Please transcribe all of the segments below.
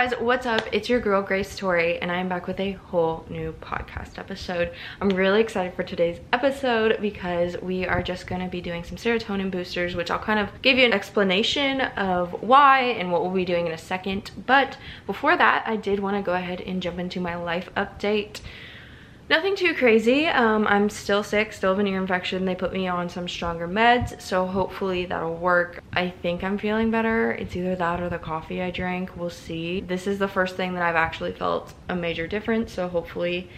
guys, what's up? It's your girl Grace Torie and I'm back with a whole new podcast episode. I'm really excited for today's episode because we are just gonna be doing some serotonin boosters, which I'll kind of give you an explanation of why and what we'll be doing in a second. But before that, I did wanna go ahead and jump into my life update. Nothing too crazy. Um, I'm still sick, still have an ear infection. They put me on some stronger meds, so hopefully that'll work. I think I'm feeling better. It's either that or the coffee I drank. We'll see. This is the first thing that I've actually felt a major difference, so hopefully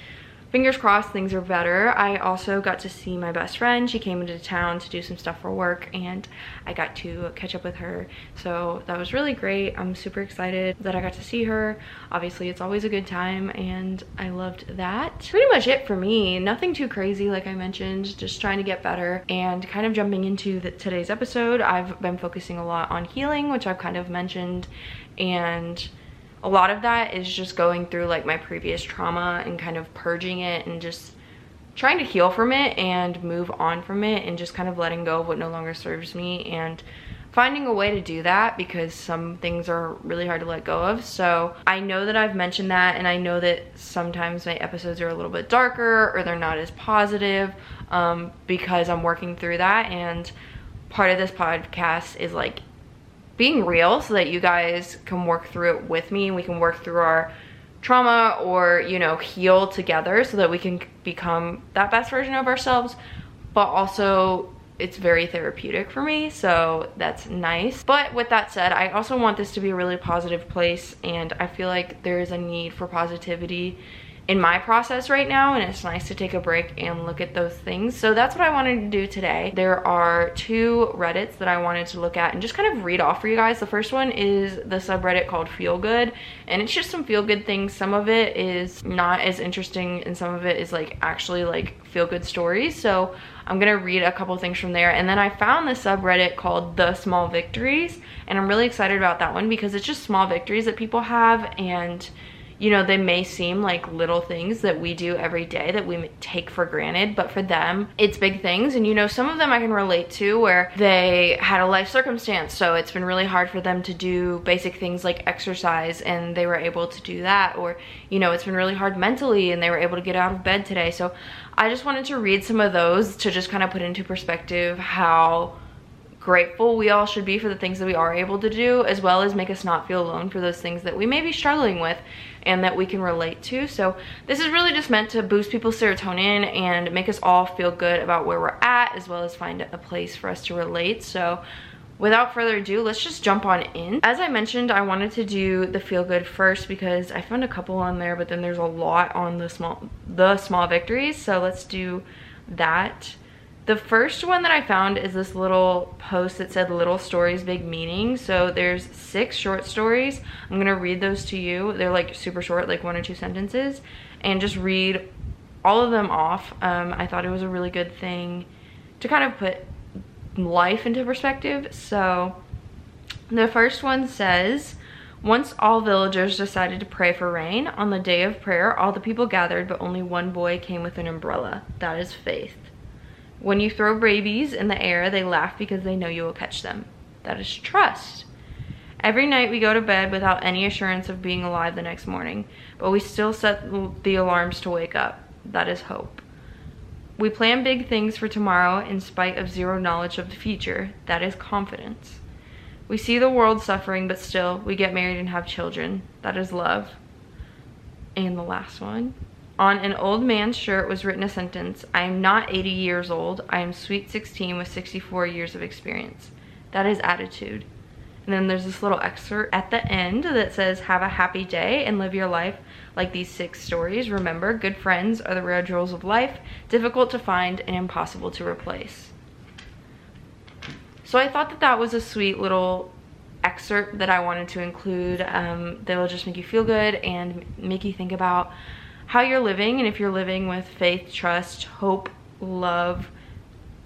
fingers crossed things are better. I also got to see my best friend. She came into town to do some stuff for work and I got to catch up with her. So that was really great. I'm super excited that I got to see her. Obviously it's always a good time and I loved that. Pretty much it for me. Nothing too crazy like I mentioned, just trying to get better and kind of jumping into the, today's episode. I've been focusing a lot on healing, which I've kind of mentioned and a lot of that is just going through like my previous trauma and kind of purging it and just trying to heal from it and move on from it and just kind of letting go of what no longer serves me and finding a way to do that because some things are really hard to let go of. So I know that I've mentioned that and I know that sometimes my episodes are a little bit darker or they're not as positive um, because I'm working through that and part of this podcast is like being real so that you guys can work through it with me and we can work through our trauma or, you know, heal together so that we can become that best version of ourselves. But also it's very therapeutic for me, so that's nice. But with that said, I also want this to be a really positive place and I feel like there is a need for positivity in my process right now and it's nice to take a break and look at those things. So that's what I wanted to do today. There are two Reddits that I wanted to look at and just kind of read off for you guys. The first one is the subreddit called Feel Good and it's just some feel good things. Some of it is not as interesting and some of it is like actually like feel good stories. So I'm gonna read a couple things from there. And then I found this subreddit called The Small Victories and I'm really excited about that one because it's just small victories that people have and you know, they may seem like little things that we do every day that we take for granted, but for them, it's big things. And you know, some of them I can relate to where they had a life circumstance, so it's been really hard for them to do basic things like exercise and they were able to do that. Or, you know, it's been really hard mentally and they were able to get out of bed today. So I just wanted to read some of those to just kind of put into perspective how grateful we all should be for the things that we are able to do as well as make us not feel alone for those things that we may be struggling with and that we can relate to. So this is really just meant to boost people's serotonin and make us all feel good about where we're at as well as find a place for us to relate. So without further ado let's just jump on in. As i mentioned i wanted to do the feel good first because i found a couple on there but then there's a lot on the small the small victories. So let's do that the first one that I found is this little post that said little stories, big meaning. So there's six short stories. I'm gonna read those to you. They're like super short, like one or two sentences and just read all of them off. Um, I thought it was a really good thing to kind of put life into perspective. So the first one says, once all villagers decided to pray for rain, on the day of prayer, all the people gathered, but only one boy came with an umbrella. That is faith. When you throw babies in the air, they laugh because they know you will catch them. That is trust. Every night we go to bed without any assurance of being alive the next morning, but we still set the alarms to wake up. That is hope. We plan big things for tomorrow in spite of zero knowledge of the future. That is confidence. We see the world suffering, but still, we get married and have children. That is love. And the last one. On an old man's shirt was written a sentence, I am not 80 years old, I am sweet 16 with 64 years of experience. That is attitude. And then there's this little excerpt at the end that says, have a happy day and live your life like these six stories. Remember, good friends are the rare jewels of life, difficult to find and impossible to replace. So I thought that that was a sweet little excerpt that I wanted to include um, that will just make you feel good and make you think about how you're living and if you're living with faith, trust, hope, love,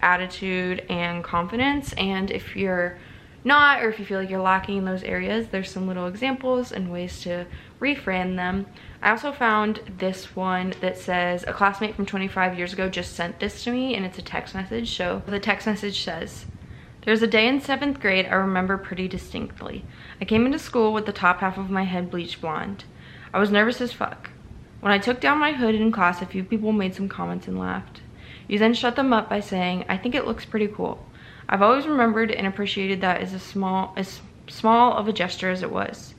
attitude, and confidence. And if you're not or if you feel like you're lacking in those areas, there's some little examples and ways to reframe them. I also found this one that says, a classmate from 25 years ago just sent this to me and it's a text message. So the text message says, There's a day in seventh grade I remember pretty distinctly. I came into school with the top half of my head bleached blonde. I was nervous as fuck. When I took down my hood in class, a few people made some comments and laughed. You then shut them up by saying, I think it looks pretty cool. I've always remembered and appreciated that as a small as small of a gesture as it was.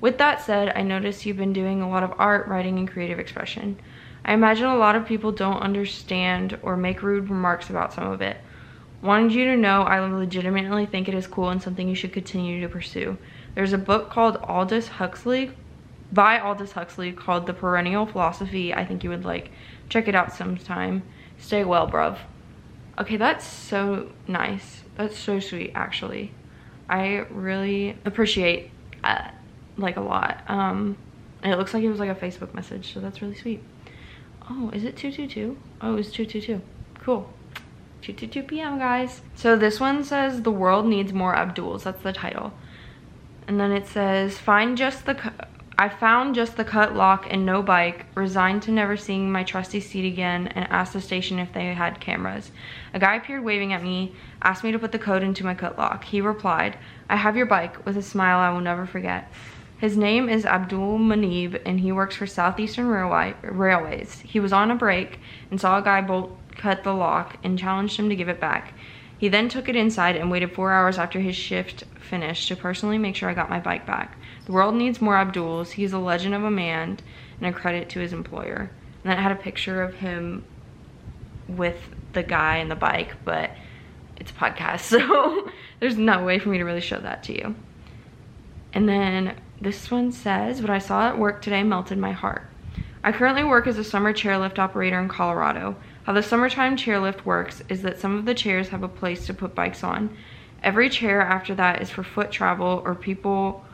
With that said, I notice you've been doing a lot of art, writing, and creative expression. I imagine a lot of people don't understand or make rude remarks about some of it. Wanted you to know I legitimately think it is cool and something you should continue to pursue. There's a book called Aldous Huxley by Aldous Huxley called The Perennial Philosophy. I think you would like check it out sometime. Stay well, bruv. Okay, that's so nice. That's so sweet, actually. I really appreciate uh, like a lot. Um, and it looks like it was like a Facebook message, so that's really sweet. Oh, is it 222? Oh, it's 222. Cool. 222 p.m. guys. So this one says the world needs more Abduls. That's the title. And then it says find just the I found just the cut lock and no bike, resigned to never seeing my trusty seat again, and asked the station if they had cameras. A guy appeared waving at me, asked me to put the code into my cut lock. He replied, I have your bike, with a smile I will never forget. His name is Abdul Manib, and he works for Southeastern Railway, Railways. He was on a break and saw a guy bolt cut the lock and challenged him to give it back. He then took it inside and waited four hours after his shift finished to personally make sure I got my bike back. The world needs more Abduls. He's a legend of a man and a credit to his employer. And then I had a picture of him with the guy and the bike, but it's a podcast, so there's no way for me to really show that to you. And then this one says, what I saw at work today melted my heart. I currently work as a summer chairlift operator in Colorado. How the summertime chairlift works is that some of the chairs have a place to put bikes on. Every chair after that is for foot travel or people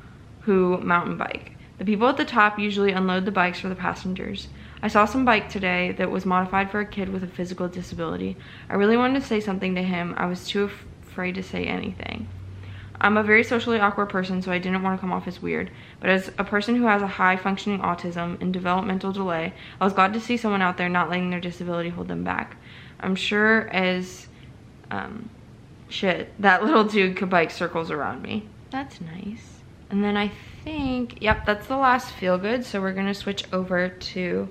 who mountain bike. The people at the top usually unload the bikes for the passengers. I saw some bike today that was modified for a kid with a physical disability. I really wanted to say something to him. I was too afraid to say anything. I'm a very socially awkward person, so I didn't want to come off as weird. But as a person who has a high functioning autism and developmental delay, I was glad to see someone out there not letting their disability hold them back. I'm sure as um, shit, that little dude could bike circles around me. That's nice. And then I think, yep, that's the last feel good. So we're gonna switch over to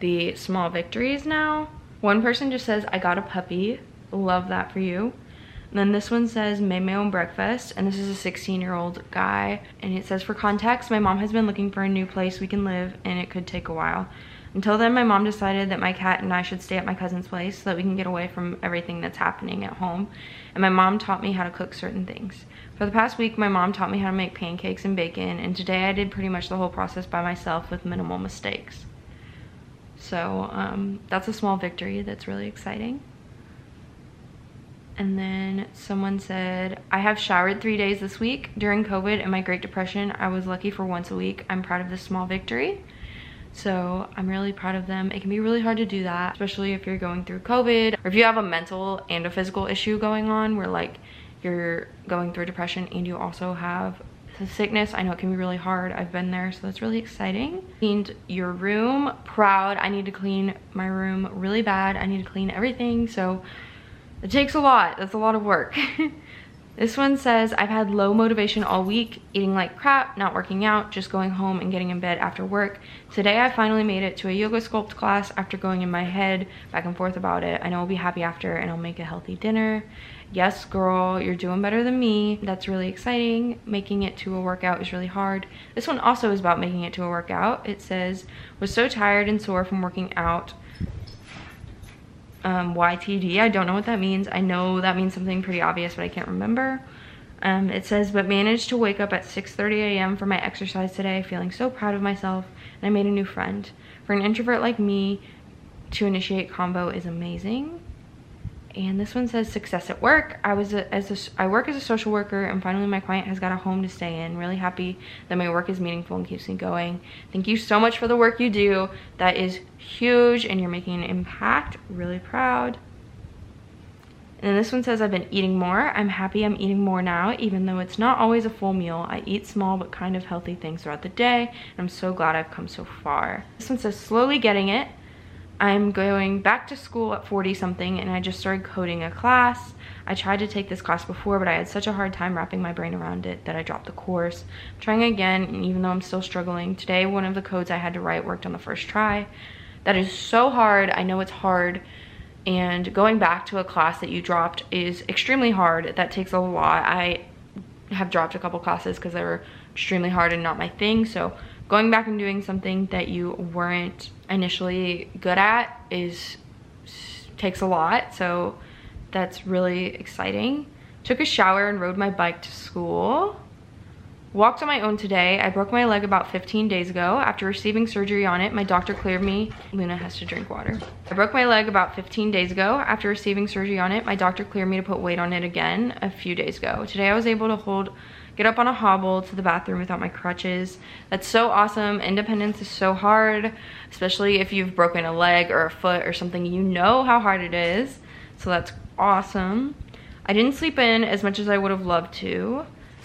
the small victories now. One person just says, I got a puppy. Love that for you. And then this one says made my own breakfast and this is a 16 year old guy and it says for context my mom has been looking for a new place we can live and it could take a while. Until then my mom decided that my cat and I should stay at my cousin's place so that we can get away from everything that's happening at home and my mom taught me how to cook certain things. For the past week my mom taught me how to make pancakes and bacon and today I did pretty much the whole process by myself with minimal mistakes. So um, that's a small victory that's really exciting. And then someone said, I have showered three days this week. During COVID and my Great Depression, I was lucky for once a week. I'm proud of this small victory. So I'm really proud of them. It can be really hard to do that, especially if you're going through COVID or if you have a mental and a physical issue going on where like you're going through depression and you also have sickness. I know it can be really hard. I've been there, so that's really exciting. Cleaned your room, proud. I need to clean my room really bad. I need to clean everything. So it takes a lot. That's a lot of work. this one says, I've had low motivation all week, eating like crap, not working out, just going home and getting in bed after work. Today I finally made it to a yoga sculpt class after going in my head back and forth about it. I know I'll be happy after and I'll make a healthy dinner. Yes, girl, you're doing better than me. That's really exciting. Making it to a workout is really hard. This one also is about making it to a workout. It says, was so tired and sore from working out um, YTD. I don't know what that means. I know that means something pretty obvious, but I can't remember. Um, it says, but managed to wake up at 6.30 a.m. for my exercise today, feeling so proud of myself, and I made a new friend. For an introvert like me, to initiate combo is amazing and this one says success at work i was a, as a, i work as a social worker and finally my client has got a home to stay in really happy that my work is meaningful and keeps me going thank you so much for the work you do that is huge and you're making an impact really proud and this one says I've been eating more. I'm happy I'm eating more now, even though it's not always a full meal. I eat small but kind of healthy things throughout the day. And I'm so glad I've come so far. This one says slowly getting it. I'm going back to school at 40 something and I just started coding a class. I tried to take this class before, but I had such a hard time wrapping my brain around it that I dropped the course. I'm trying again, and even though I'm still struggling, today one of the codes I had to write worked on the first try. That is so hard. I know it's hard. And going back to a class that you dropped is extremely hard. That takes a lot. I have dropped a couple classes because they were extremely hard and not my thing. So going back and doing something that you weren't initially good at is takes a lot. So that's really exciting. Took a shower and rode my bike to school. Walked on my own today. I broke my leg about 15 days ago. After receiving surgery on it, my doctor cleared me. Luna has to drink water. I broke my leg about 15 days ago. After receiving surgery on it, my doctor cleared me to put weight on it again a few days ago. Today I was able to hold get up on a hobble to the bathroom without my crutches. That's so awesome. Independence is so hard, especially if you've broken a leg or a foot or something. You know how hard it is. So that's awesome. I didn't sleep in as much as I would have loved to.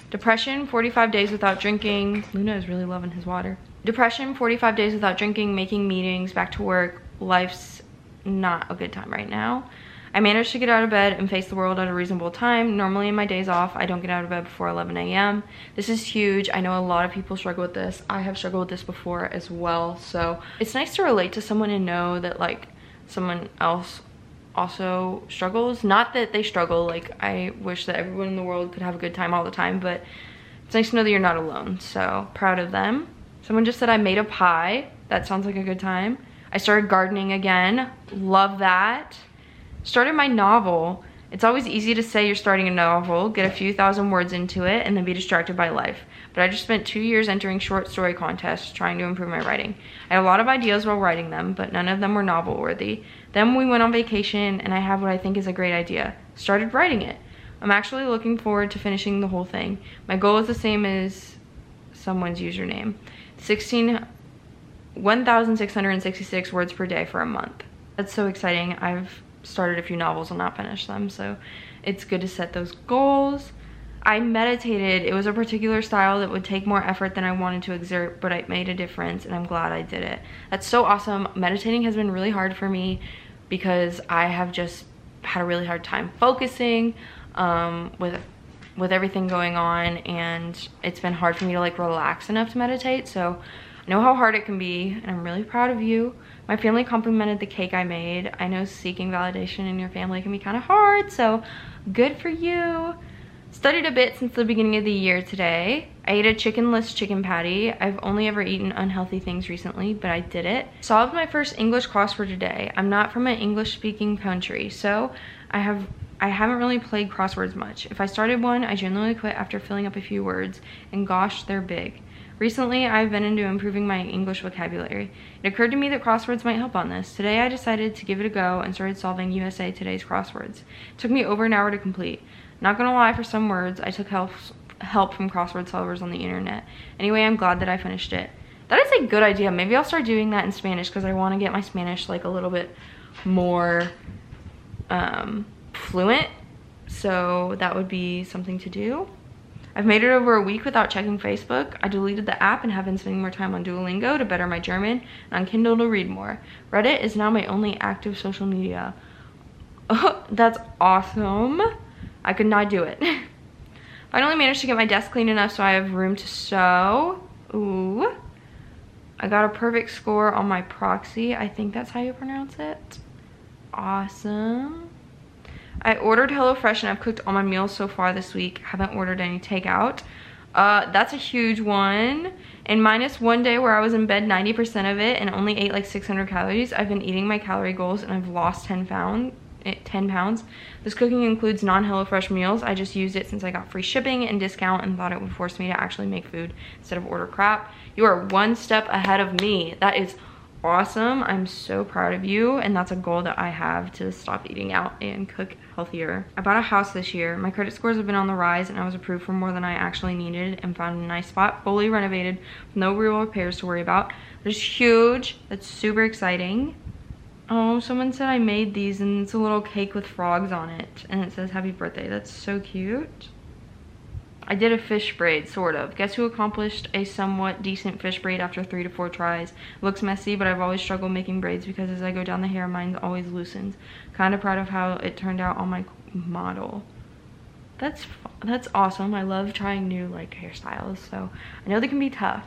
Depression, 45 days without drinking. Luna is really loving his water. Depression, 45 days without drinking, making meetings, back to work. Life's not a good time right now. I managed to get out of bed and face the world at a reasonable time. Normally in my days off, I don't get out of bed before 11 a.m. This is huge. I know a lot of people struggle with this. I have struggled with this before as well. So it's nice to relate to someone and know that like someone else also struggles. Not that they struggle, like I wish that everyone in the world could have a good time all the time, but it's nice to know that you're not alone. So proud of them. Someone just said I made a pie. That sounds like a good time. I started gardening again. Love that. Started my novel. It's always easy to say you're starting a novel, get a few thousand words into it, and then be distracted by life. But I just spent two years entering short story contests trying to improve my writing. I had a lot of ideas while writing them, but none of them were novel worthy. Then we went on vacation and I have what I think is a great idea. Started writing it. I'm actually looking forward to finishing the whole thing. My goal is the same as someone's username. 16 1,666 words per day for a month. That's so exciting. I've started a few novels and not finished them, so it's good to set those goals. I meditated. It was a particular style that would take more effort than I wanted to exert, but it made a difference and I'm glad I did it. That's so awesome. Meditating has been really hard for me because I have just had a really hard time focusing um, with with everything going on and it's been hard for me to like relax enough to meditate. So I know how hard it can be and I'm really proud of you. My family complimented the cake I made. I know seeking validation in your family can be kind of hard, so good for you. Studied a bit since the beginning of the year today. I ate a chickenless chicken patty. I've only ever eaten unhealthy things recently, but I did it. Solved my first English crossword today. I'm not from an English speaking country, so I have I haven't really played crosswords much. If I started one, I generally quit after filling up a few words, and gosh, they're big. Recently, I've been into improving my English vocabulary. It occurred to me that crosswords might help on this. Today, I decided to give it a go and started solving USA Today's crosswords. It took me over an hour to complete. Not gonna lie, for some words, I took help, help from crossword solvers on the internet. Anyway, I'm glad that I finished it. That is a good idea. Maybe I'll start doing that in Spanish because I want to get my Spanish like a little bit more um, fluent. So that would be something to do. I've made it over a week without checking Facebook. I deleted the app and have been spending more time on Duolingo to better my German and on Kindle to read more. Reddit is now my only active social media. Oh, that's awesome. I could not do it. Finally managed to get my desk clean enough so I have room to sew. Ooh. I got a perfect score on my proxy. I think that's how you pronounce it. Awesome. I ordered HelloFresh and I've cooked all my meals so far this week. Haven't ordered any takeout. Uh, that's a huge one. And minus one day where I was in bed 90% of it and only ate like 600 calories, I've been eating my calorie goals and I've lost 10 pounds. 10 pounds. This cooking includes non-HelloFresh meals. I just used it since I got free shipping and discount and thought it would force me to actually make food instead of order crap. You are one step ahead of me. That is awesome. I'm so proud of you. And that's a goal that I have to stop eating out and cook healthier. I bought a house this year. My credit scores have been on the rise and I was approved for more than I actually needed and found a nice spot, fully renovated, no real repairs to worry about. It's huge. That's super exciting. Oh, someone said I made these and it's a little cake with frogs on it. And it says happy birthday. That's so cute. I did a fish braid, sort of. Guess who accomplished a somewhat decent fish braid after three to four tries? looks messy, but I've always struggled making braids because as I go down the hair, mine always loosens. Kind of proud of how it turned out on my model. That's that's awesome. I love trying new like hairstyles, so I know they can be tough.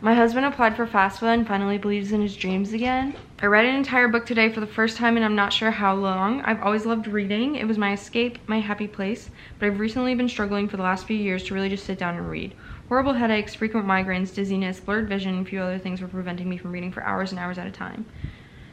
My husband applied for FAFSA and finally believes in his dreams again. I read an entire book today for the first time and I'm not sure how long. I've always loved reading. It was my escape, my happy place, but I've recently been struggling for the last few years to really just sit down and read. Horrible headaches, frequent migraines, dizziness, blurred vision, and a few other things were preventing me from reading for hours and hours at a time.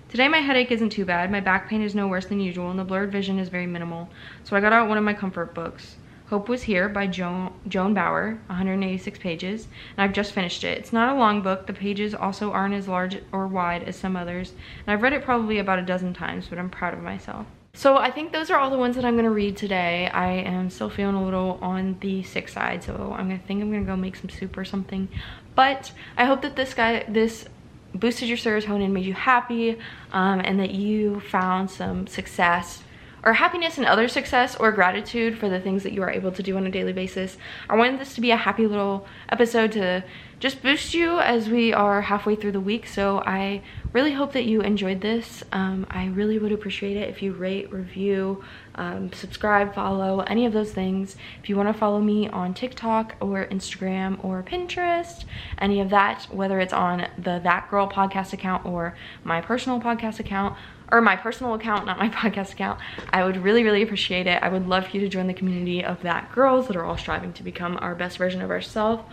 Today my headache isn't too bad, my back pain is no worse than usual, and the blurred vision is very minimal, so I got out one of my comfort books. Hope Was Here by Joan, Joan Bauer, 186 pages, and I've just finished it. It's not a long book. The pages also aren't as large or wide as some others, and I've read it probably about a dozen times, but I'm proud of myself. So I think those are all the ones that I'm gonna read today. I am still feeling a little on the sick side, so I'm gonna think I'm gonna go make some soup or something. But I hope that this guy, this boosted your serotonin, made you happy, um, and that you found some success or happiness and other success or gratitude for the things that you are able to do on a daily basis. I wanted this to be a happy little episode to just boost you as we are halfway through the week. So I really hope that you enjoyed this. Um, I really would appreciate it if you rate, review, um, subscribe, follow, any of those things. If you want to follow me on TikTok or Instagram or Pinterest, any of that, whether it's on the That Girl podcast account or my personal podcast account, or my personal account, not my podcast account, I would really, really appreciate it. I would love for you to join the community of that girls that are all striving to become our best version of ourselves.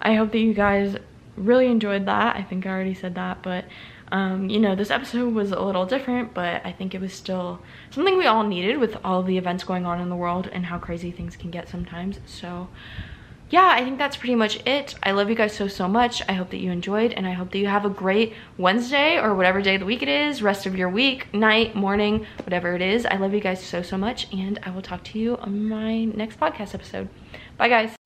I hope that you guys really enjoyed that. I think I already said that, but um, you know, this episode was a little different, but I think it was still something we all needed with all the events going on in the world and how crazy things can get sometimes. So yeah, I think that's pretty much it. I love you guys so, so much. I hope that you enjoyed and I hope that you have a great Wednesday or whatever day of the week it is, rest of your week, night, morning, whatever it is. I love you guys so, so much and I will talk to you on my next podcast episode. Bye guys.